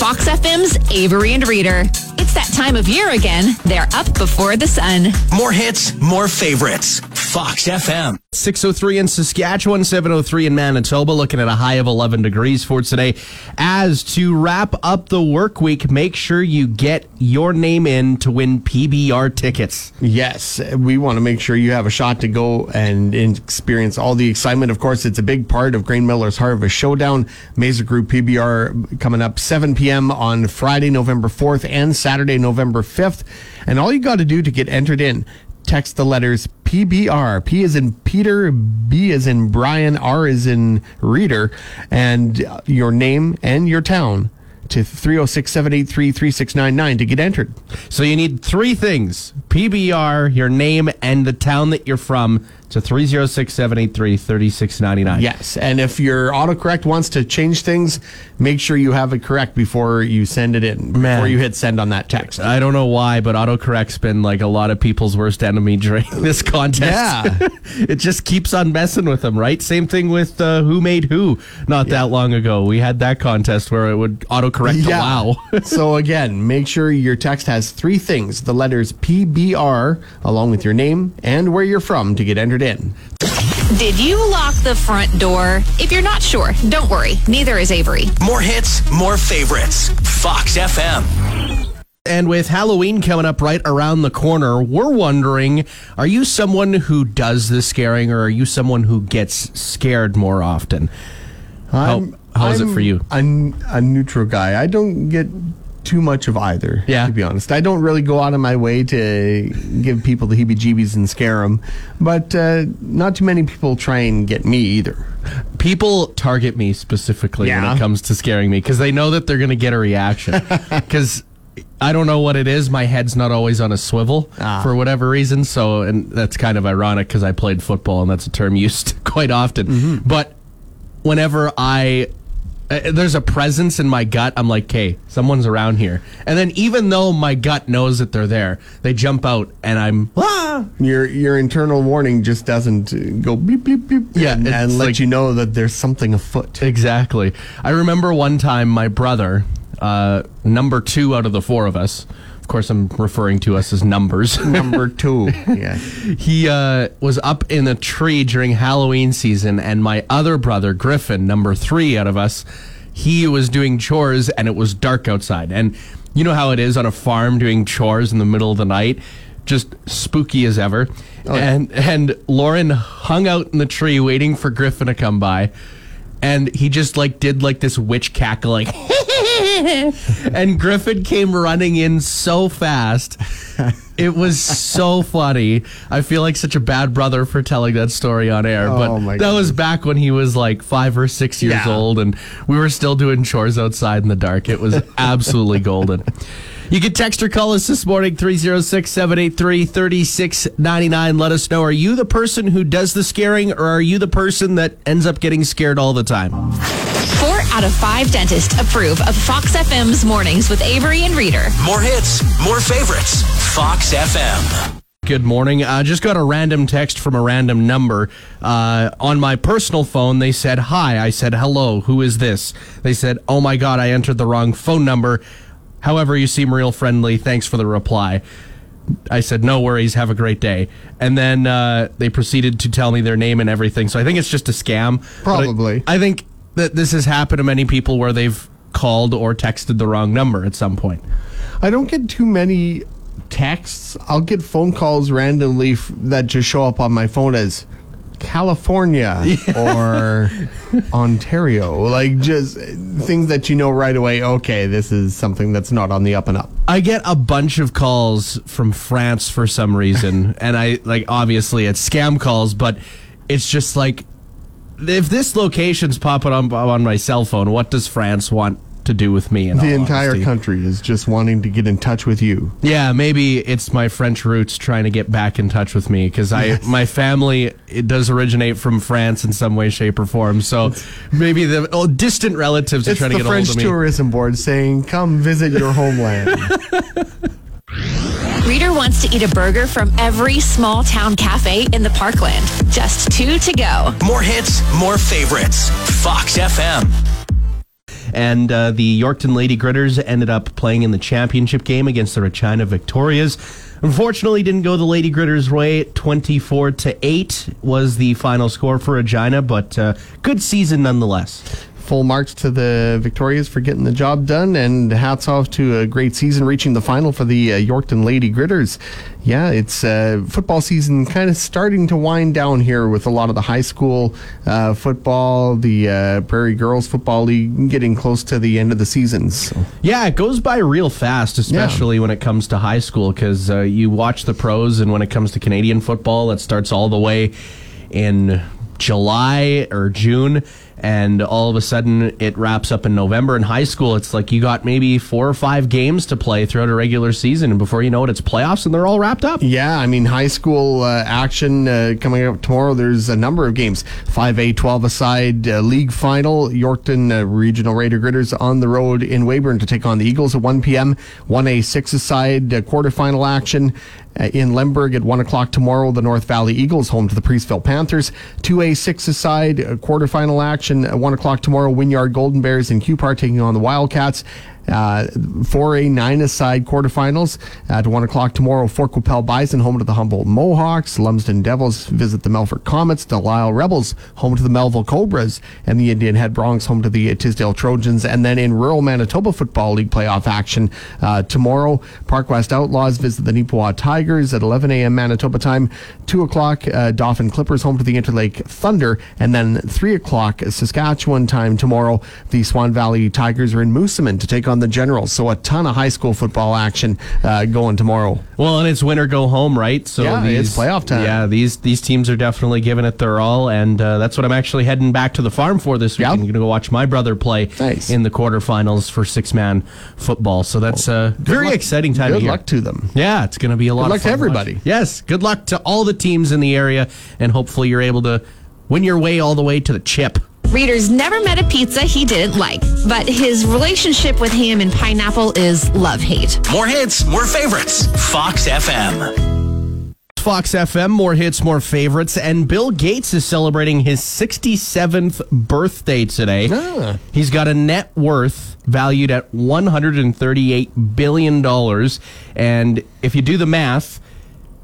Fox FM's Avery and Reader. It's that time of year again. They're up before the sun. More hits, more favorites. Fox FM. 603 in Saskatchewan, 703 in Manitoba, looking at a high of 11 degrees for today. As to wrap up the work week, make sure you get your name in to win PBR tickets. Yes, we want to make sure you have a shot to go and experience all the excitement. Of course, it's a big part of Grain Miller's Harvest Showdown. Mesa Group PBR coming up 7 p.m. on Friday, November 4th and Saturday, November 5th. And all you got to do to get entered in, text the letters PBR. P is in Peter, B is in Brian, R is in Reader, and your name and your town to 306 783 3699 to get entered. So you need three things PBR, your name, and the town that you're from to 306 783 3699. Yes. And if your autocorrect wants to change things, make sure you have it correct before you send it in, Man. before you hit send on that text. I don't know why, but autocorrect's been like a lot of people's worst enemy during this contest. Yeah. it just keeps on messing with them, right? Same thing with uh, Who Made Who not that long ago. We had that contest where it would autocorrect to wow. so again, make sure your text has three things: the letters PBR along with your name and where you're from to get entered in. Did you lock the front door? If you're not sure, don't worry. Neither is Avery. More hits, more favorites. Fox FM. And with Halloween coming up right around the corner, we're wondering are you someone who does the scaring or are you someone who gets scared more often? How, how is it for you? I'm a neutral guy. I don't get too much of either. Yeah. To be honest, I don't really go out of my way to give people the heebie-jeebies and scare them, but uh, not too many people try and get me either. People target me specifically when it comes to scaring me because they know that they're going to get a reaction. Because I don't know what it is. My head's not always on a swivel Ah. for whatever reason. So, and that's kind of ironic because I played football and that's a term used quite often. Mm-hmm. But whenever I uh, there's a presence in my gut. I'm like, okay, someone's around here. And then even though my gut knows that they're there, they jump out and I'm ah, Your your internal warning just doesn't uh, go beep beep beep. Yeah, and, and let like- you know that there's something afoot. Exactly. I remember one time my brother, uh, number two out of the four of us, course, I'm referring to us as numbers. Number two. yeah. he uh, was up in a tree during Halloween season, and my other brother, Griffin, number three out of us, he was doing chores, and it was dark outside. And you know how it is on a farm doing chores in the middle of the night, just spooky as ever. And and Lauren hung out in the tree waiting for Griffin to come by, and he just like did like this witch cackle, like. and Griffin came running in so fast. It was so funny. I feel like such a bad brother for telling that story on air, oh but Oh, my that was back when he was like five or six years Yeah. old, and we were still doing chores outside in the dark. It was absolutely golden. You can text or call us this morning, 306 783 3699. Let us know are you the person who does the scaring, or are you the person that ends up getting scared all the time? Four out of five dentists approve of Fox FM's mornings with Avery and Reader. More hits, more favorites. Fox FM. Good morning. I just got a random text from a random number. Uh, on my personal phone, they said, Hi. I said, Hello. Who is this? They said, Oh my God, I entered the wrong phone number. However, you seem real friendly. Thanks for the reply. I said, No worries. Have a great day. And then uh, they proceeded to tell me their name and everything. So I think it's just a scam. But I- Probably. I think that this has happened to many people where they've called or texted the wrong number at some point. I don't get too many texts. I'll get phone calls randomly f- that just show up on my phone as California or Ontario. Like just things that you know right away. Okay, this is something that's not on the up and up. I get a bunch of calls from France for some reason, and I like obviously it's scam calls, but it's just like if this location's popping up on my cell phone, what does France want to do with me. In The entire honesty. country is just wanting to get in touch with you. Yeah, maybe it's my French roots trying to get back in touch with me because I my family it does originate from France in some way, shape, or form. So maybe the oh, distant relatives are trying to get French a hold of me. Tourism Board saying, "Come visit your homeland." Reader wants to eat a burger from every small town cafe in the Parkland. Just two to go. More hits, more favorites. Fox FM. and uh, the Yorkton Lady Gritters ended up playing in the championship game against the Regina Victorias. Unfortunately, didn't go the Lady Gritters' way. Twenty-four to eight was the final score for Regina, but uh, good season nonetheless. Full marks to the Victorias for getting the job done, and hats off to a great season, reaching the final for the uh, Yorkton Lady Gritters. Yeah, it's uh, football season kind of starting to wind down here with a lot of the high school uh, football, the uh, Prairie Girls Football League getting close to the end of the season. So. Yeah, it goes by real fast, especially when it comes to high school, because uh, you watch the pros, and when it comes to Canadian football, it starts all the way in July or June, and all of a sudden it wraps up in November. In high school, it's like you got maybe four or five games to play throughout a regular season, and before you know it, it's playoffs, and they're all wrapped up. Yeah, I mean, high school uh, action uh, coming up tomorrow. There's a number of games. 5A, 12 aside, uh, league final. Yorkton uh, Regional Raider Gritters on the road in Weyburn to take on the Eagles at 1 p.m. 1A, 6 aside, uh, quarterfinal action. Uh, in Lemberg at 1 o'clock tomorrow, the North Valley Eagles home to the Preeceville Panthers. 2A, 6 aside, uh, quarterfinal action at 1 o'clock tomorrow, Wynyard Golden Bears and Cupar taking on the Wildcats. Uh, 4A, 9 aside quarterfinals at 1 o'clock tomorrow. Fort Qu'Appelle Bison home to the Humboldt Mohawks. Lumsden Devils visit the Melfort Comets. Delisle Rebels home to the Melville Cobras. And the Indian Head Bronx home to the Tisdale Trojans. And then in rural Manitoba Football League playoff action uh, tomorrow, Park West Outlaws visit the Neepawa Tigers at 11 a.m. Manitoba time. 2 o'clock, uh, Dauphin Clippers home to the Interlake Thunder. And then 3 o'clock, Saskatchewan time tomorrow, the Swan Valley Tigers are in Moosomin to take on the Generals. So a ton of high school football action uh, going tomorrow. Well, and it's win or go home, right? So Yeah, it's playoff time. Yeah, these these teams are definitely giving it their all, and uh, that's what I'm actually heading back to the farm for this week. Yep. I'm going to go watch my brother play Nice. in the quarterfinals for six man football. So that's a very luck- exciting time Good of year. luck to them. Yeah, it's going to be a lot. Good of luck to everybody. Yes, good luck to all the teams in the area, and hopefully you're able to win your way all the way to the chip. Reader's never met a pizza he didn't like, but his relationship with ham and pineapple is love hate. More hits, more favorites. Fox FM. Fox FM, more hits, more favorites. And Bill Gates is celebrating his 67th birthday today. Ah. He's got a net worth valued at $138 billion. And if you do the math,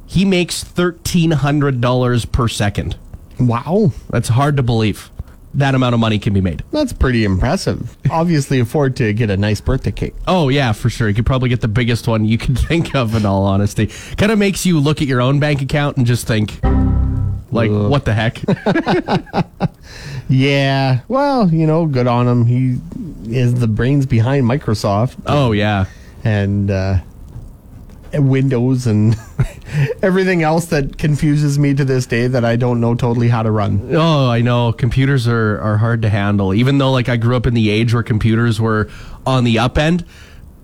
he makes $1,300 per second. Wow. That's hard to believe. That amount of money can be made. That's pretty impressive. Obviously, afford to get a nice birthday cake. Oh yeah, for sure. You could probably get the biggest one you can think of. In all honesty, kind of makes you look at your own bank account and just think, like, what the heck? Yeah. Well, you know, good on him. He is the brains behind Microsoft oh yeah, and uh, Windows and everything else that confuses me to this day that I don't know totally how to run. oh I know. Computers are are hard to handle. Even though like I grew up in the age where computers were on the up end,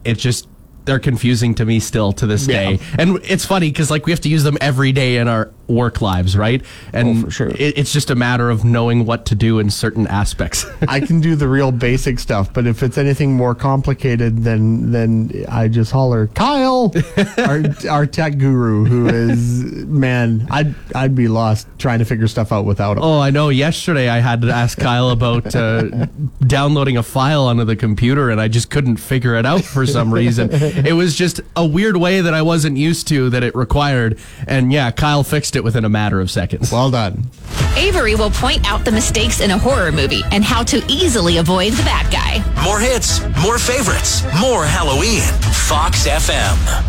it just they're confusing to me still to this Yeah. day. And it's funny because like we have to use them every day in our work lives, right? And Oh, sure. it, it's just a matter of knowing what to do in certain aspects. I can do the real basic stuff, but if it's anything more complicated, then then I just holler, Kyle, our, our tech guru, who is man, I'd I'd be lost trying to figure stuff out without him. Oh, I know. Yesterday I had to ask Kyle about uh, downloading a file onto the computer, and I just couldn't figure it out for some reason. It was just a weird way that I wasn't used to that it required. And yeah, Kyle fixed it within a matter of seconds. Well done. Avery will point out the mistakes in a horror movie and how to easily avoid the bad guy. More hits, more favorites, more Halloween. Fox FM.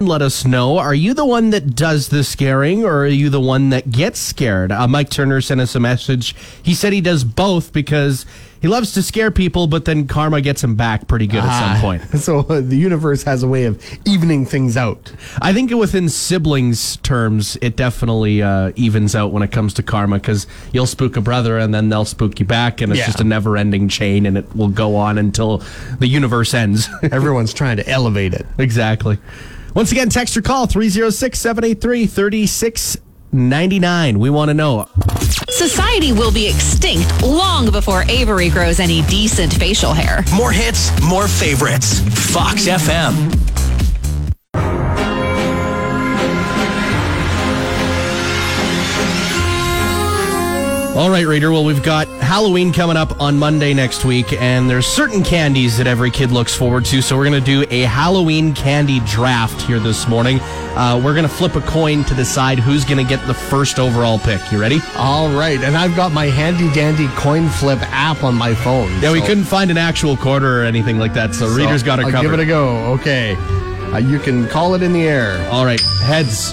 Let us know. Are you the one that does the scaring, or are you the one that gets scared? Uh, Mike Turner sent us a message. He said he does both because he loves to scare people, but then karma gets him back pretty good at some Ah, point. So uh, the universe has a way of evening things out. I think within siblings terms, it definitely uh, evens out when it comes to karma because you'll spook a brother and then they'll spook you back, and it's Yeah. just a never ending chain and it will go on until the universe ends. Everyone's trying to elevate it. exactly. Once again, text or call 306 783 3699. We want to know. Society will be extinct long before Avery grows any decent facial hair. More hits, more favorites. Fox FM. All right, Reader. Well, we've got Halloween coming up on Monday next week, and there's certain candies that every kid looks forward to. So we're going to do a Halloween candy draft here this morning. Uh, we're going to flip a coin to decide who's going to get the first overall pick. You ready? All right, and I've got my handy dandy coin flip app on my phone. Yeah, we couldn't find an actual quarter or anything like that, so, so Reader's got it I'll. Give it a go. Okay, uh, you can call it in the air. All right, heads.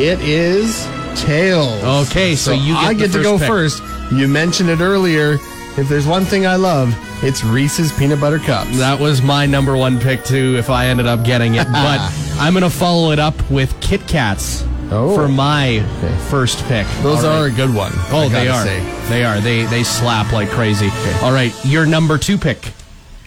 It is tails. Okay, so you get I the get to go pick. first. You mentioned it earlier. If there's one thing I love, it's Reese's peanut butter cups. That was my number one pick too. If I ended up getting it, but I'm going to follow it up with Kit Kats Oh. for my first pick. Those are a good one. Oh, they are. say. They are. They they slap like crazy. All right, your number two pick.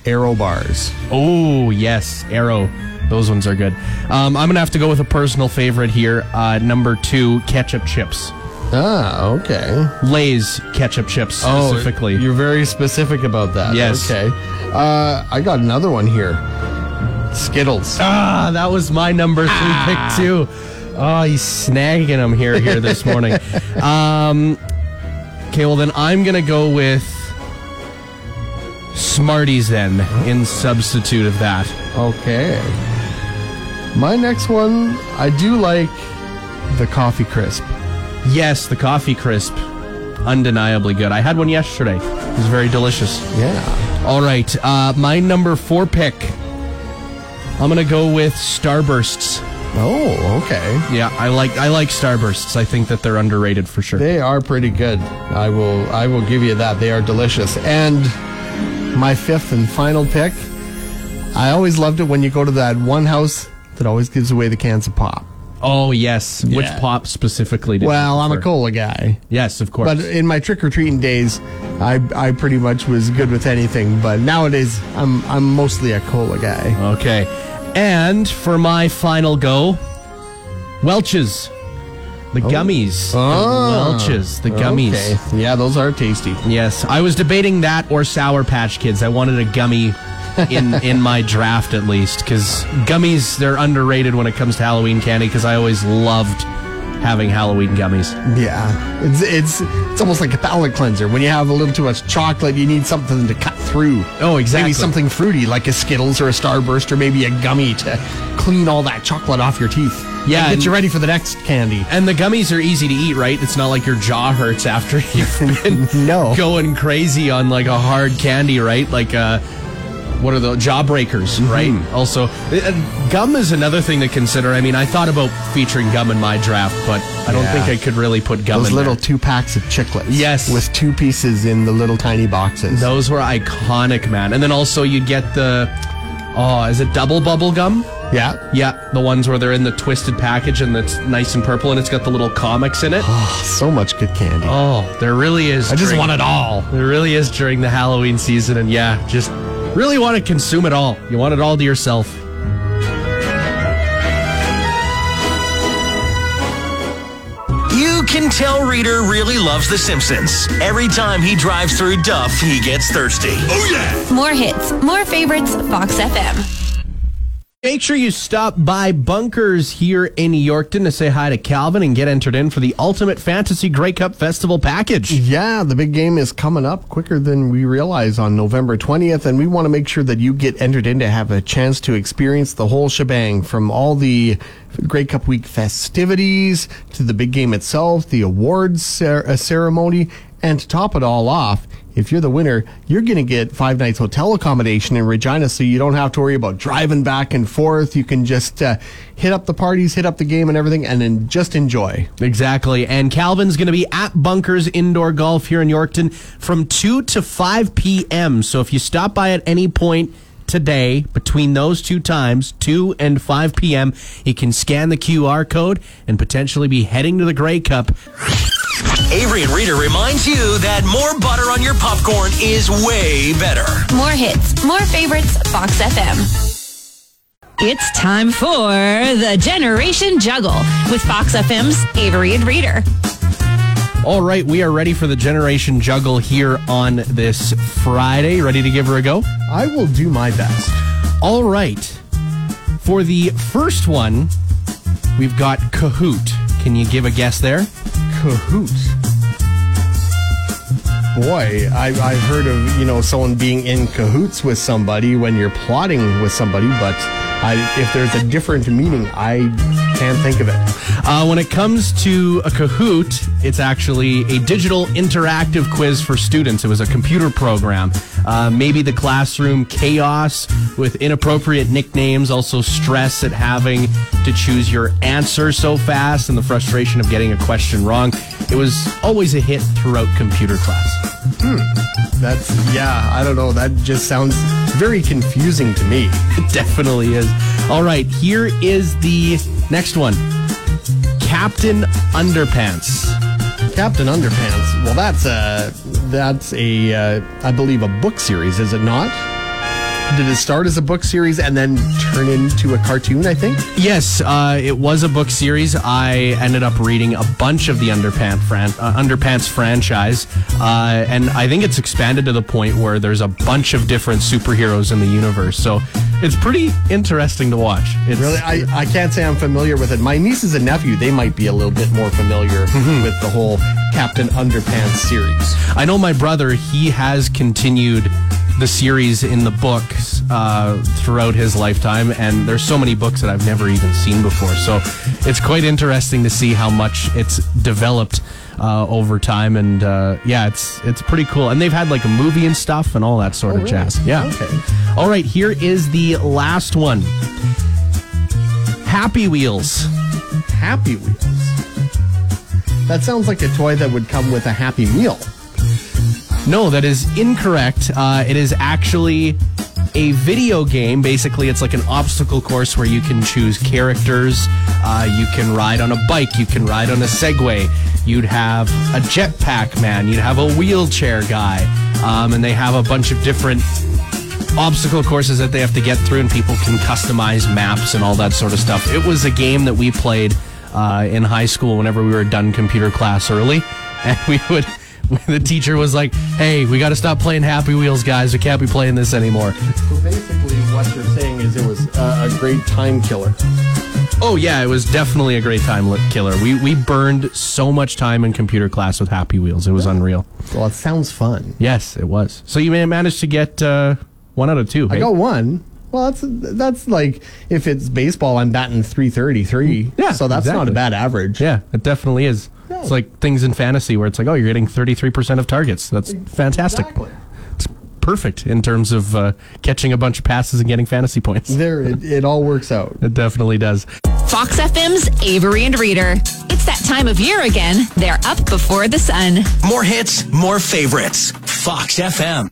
Aero bars. Oh yes, Aero. Those ones are good. Um, I'm gonna have to go with a personal favorite here. Uh, number two, ketchup chips. Ah, okay. Lay's ketchup chips specifically. Oh, you're very specific about that. Yes. Okay. Uh, I got another one here. Skittles. Ah, that was my number three pick too. Oh, he's snagging them here here this morning. um, okay, well then I'm gonna go with Smarties then in substitute of that. Okay. My next one, I do like the coffee crisp. Yes, the coffee crisp, undeniably good. I had one yesterday. It was very delicious. Yeah. All right, uh, my number four pick. I'm gonna go with Starbursts. Oh, okay. Yeah, I like I like Starbursts. I think that they're underrated for sure. They are pretty good. I will I will give you that. They are delicious. And my fifth and final pick, I always loved it when you go to that one house that always gives away the cans of pop. Oh yes, which Yeah. pop specifically? Did Well, I'm a cola guy. Yes, of course. But in my trick or treating days, I I pretty much was good with anything. But nowadays, I'm I'm mostly a cola guy. okay, and for my final go, Welch's, the gummies, the Ah, Welch's, the gummies. Okay. Yeah, those are tasty. Yes, I was debating that or Sour Patch Kids. I wanted a gummy in in my draft at least because gummies they're underrated when it comes to Halloween candy because I always loved having Halloween gummies. Yeah, it's it's it's almost like a palate cleanser. When you have a little too much chocolate, you need something to cut through. Oh, exactly. Maybe something fruity like a Skittles or a Starburst or maybe a gummy to clean all that chocolate off your teeth. Yeah, and get you ready for the next candy. And the gummies are easy to eat, right? It's not like your jaw hurts after you've been No. going crazy on like a hard candy, right? Like uh what are the jawbreakers, mm-hmm. right? Also, uh, uh, gum is another thing to consider. I mean, I thought about featuring gum in my draft, but I don't Yeah. think I could really put gum Those little there. two packs of chiclets. Yes. with two pieces in the little tiny boxes. Those were iconic, man. And then also you'd get the oh, is it double bubble gum? Yeah. Yeah, the ones where they're in the twisted package and it's nice and purple and it's got the little comics in it. Oh, so much good candy. Oh, there really is. I just want it all. There really is during the Halloween season, and yeah, just really want to consume it all. You want it all to yourself. You can tell Reader really loves The Simpsons. Every time he drives through Duff, he gets thirsty. Oh, yeah. More hits, more favorites, Fox FM. Make sure you stop by Bunkers here in Yorkton to say hi to Calvin and get entered in for the Ultimate Fantasy Grey Cup Festival package. Yeah, the big game is coming up quicker than we realize on November 20th, and we want to make sure that you get entered in to have a chance to experience the whole shebang from all the Grey Cup Week festivities to the big game itself, the awards cer- uh, ceremony, and to top it all off, if you're the winner, you're going to get five nights hotel accommodation in Regina, so you don't have to worry about driving back and forth. You can just uh, hit up the parties, hit up the game, and everything, and then just enjoy. Exactly. And Calvin's going to be at Bunkers Indoor Golf here in Yorkton from 2 to 5 p.m. So if you stop by at any point, today between those two times, 2 and 5 p.m. He can scan the QR code and potentially be heading to the Grey Cup. Avery and Reader reminds you that more butter on your popcorn is way better. More hits, more favorites, Fox FM. It's time for the Generation Juggle with Fox FM's Avery and Reader. All right, we are ready for the Generation Juggle here on this Friday. Ready to give her a go? I will do my best. All right. For the first one, we've got Kahoot. Can you give a guess there? Kahoot. Boy, I, I've heard of, you know, someone being in cahoots with somebody when you're plotting with somebody, but I, if there's a different meaning, I can't think of it. Uh, when it comes to a Kahoot, it's actually a digital interactive quiz for students. It was a computer program. Uh, maybe the classroom chaos with inappropriate nicknames, also stress at having to choose your answer so fast, and the frustration of getting a question wrong. It was always a hit throughout computer class. That's, yeah, I don't know. That just sounds very confusing to me. It definitely is. All right, here is the next one Captain Underpants. Captain Underpants. Well, that's a, that's a, uh, I believe, a book series, is it not? Did it start as a book series and then turn into a cartoon, I think? Yes, uh, it was a book series. I ended up reading a bunch of the Underpants, fran- uh, Underpants franchise, uh, and I think it's expanded to the point where there's a bunch of different superheroes in the universe. So it's pretty interesting to watch. It's, Really, I, I can't say I'm familiar with it. My nieces and nephew, they might be a little bit more familiar with the whole Captain Underpants series. I know my brother, he has continued the series in the books uh, throughout his lifetime, and there's so many books that I've never even seen before. So it's quite interesting to see how much it's developed uh, over time, and uh, yeah, it's it's pretty cool. And they've had like a movie and stuff and all that sort of really? jazz. Yeah. Okay. All right, here is the last one. Happy Wheels. Happy Wheels. That sounds like a toy that would come with a Happy Meal. No, that is incorrect. Uh, it is actually a video game. Basically, it's like an obstacle course where you can choose characters. Uh, you can ride on a bike. You can ride on a Segway. You'd have a jetpack man. You'd have a wheelchair guy. Um, and they have a bunch of different obstacle courses that they have to get through, and people can customize maps and all that sort of stuff. It was a game that we played uh, in high school whenever we were done computer class early, and we would. The teacher was like, "Hey, we got to stop playing Happy Wheels, guys. We can't be playing this anymore." So basically, what you're saying is it was uh, a great time killer. Oh yeah, it was definitely a great time killer. We we burned so much time in computer class with Happy Wheels. It was unreal. Well, it sounds fun. Yes, it was. So you may have managed to get uh, one out of two. I hey? got one. Well, that's that's like if it's baseball, I'm batting 333. Yeah, so that's not a bad average. Yeah, it definitely is. It's like things in fantasy where it's like, oh, you're getting 33% of targets. That's fantastic. Exactly. It's perfect in terms of uh, catching a bunch of passes and getting fantasy points. There, it, it all works out. It definitely does. Fox FM's Avery and Reader. It's that time of year again. They're up before the sun. More hits, more favorites. Fox FM.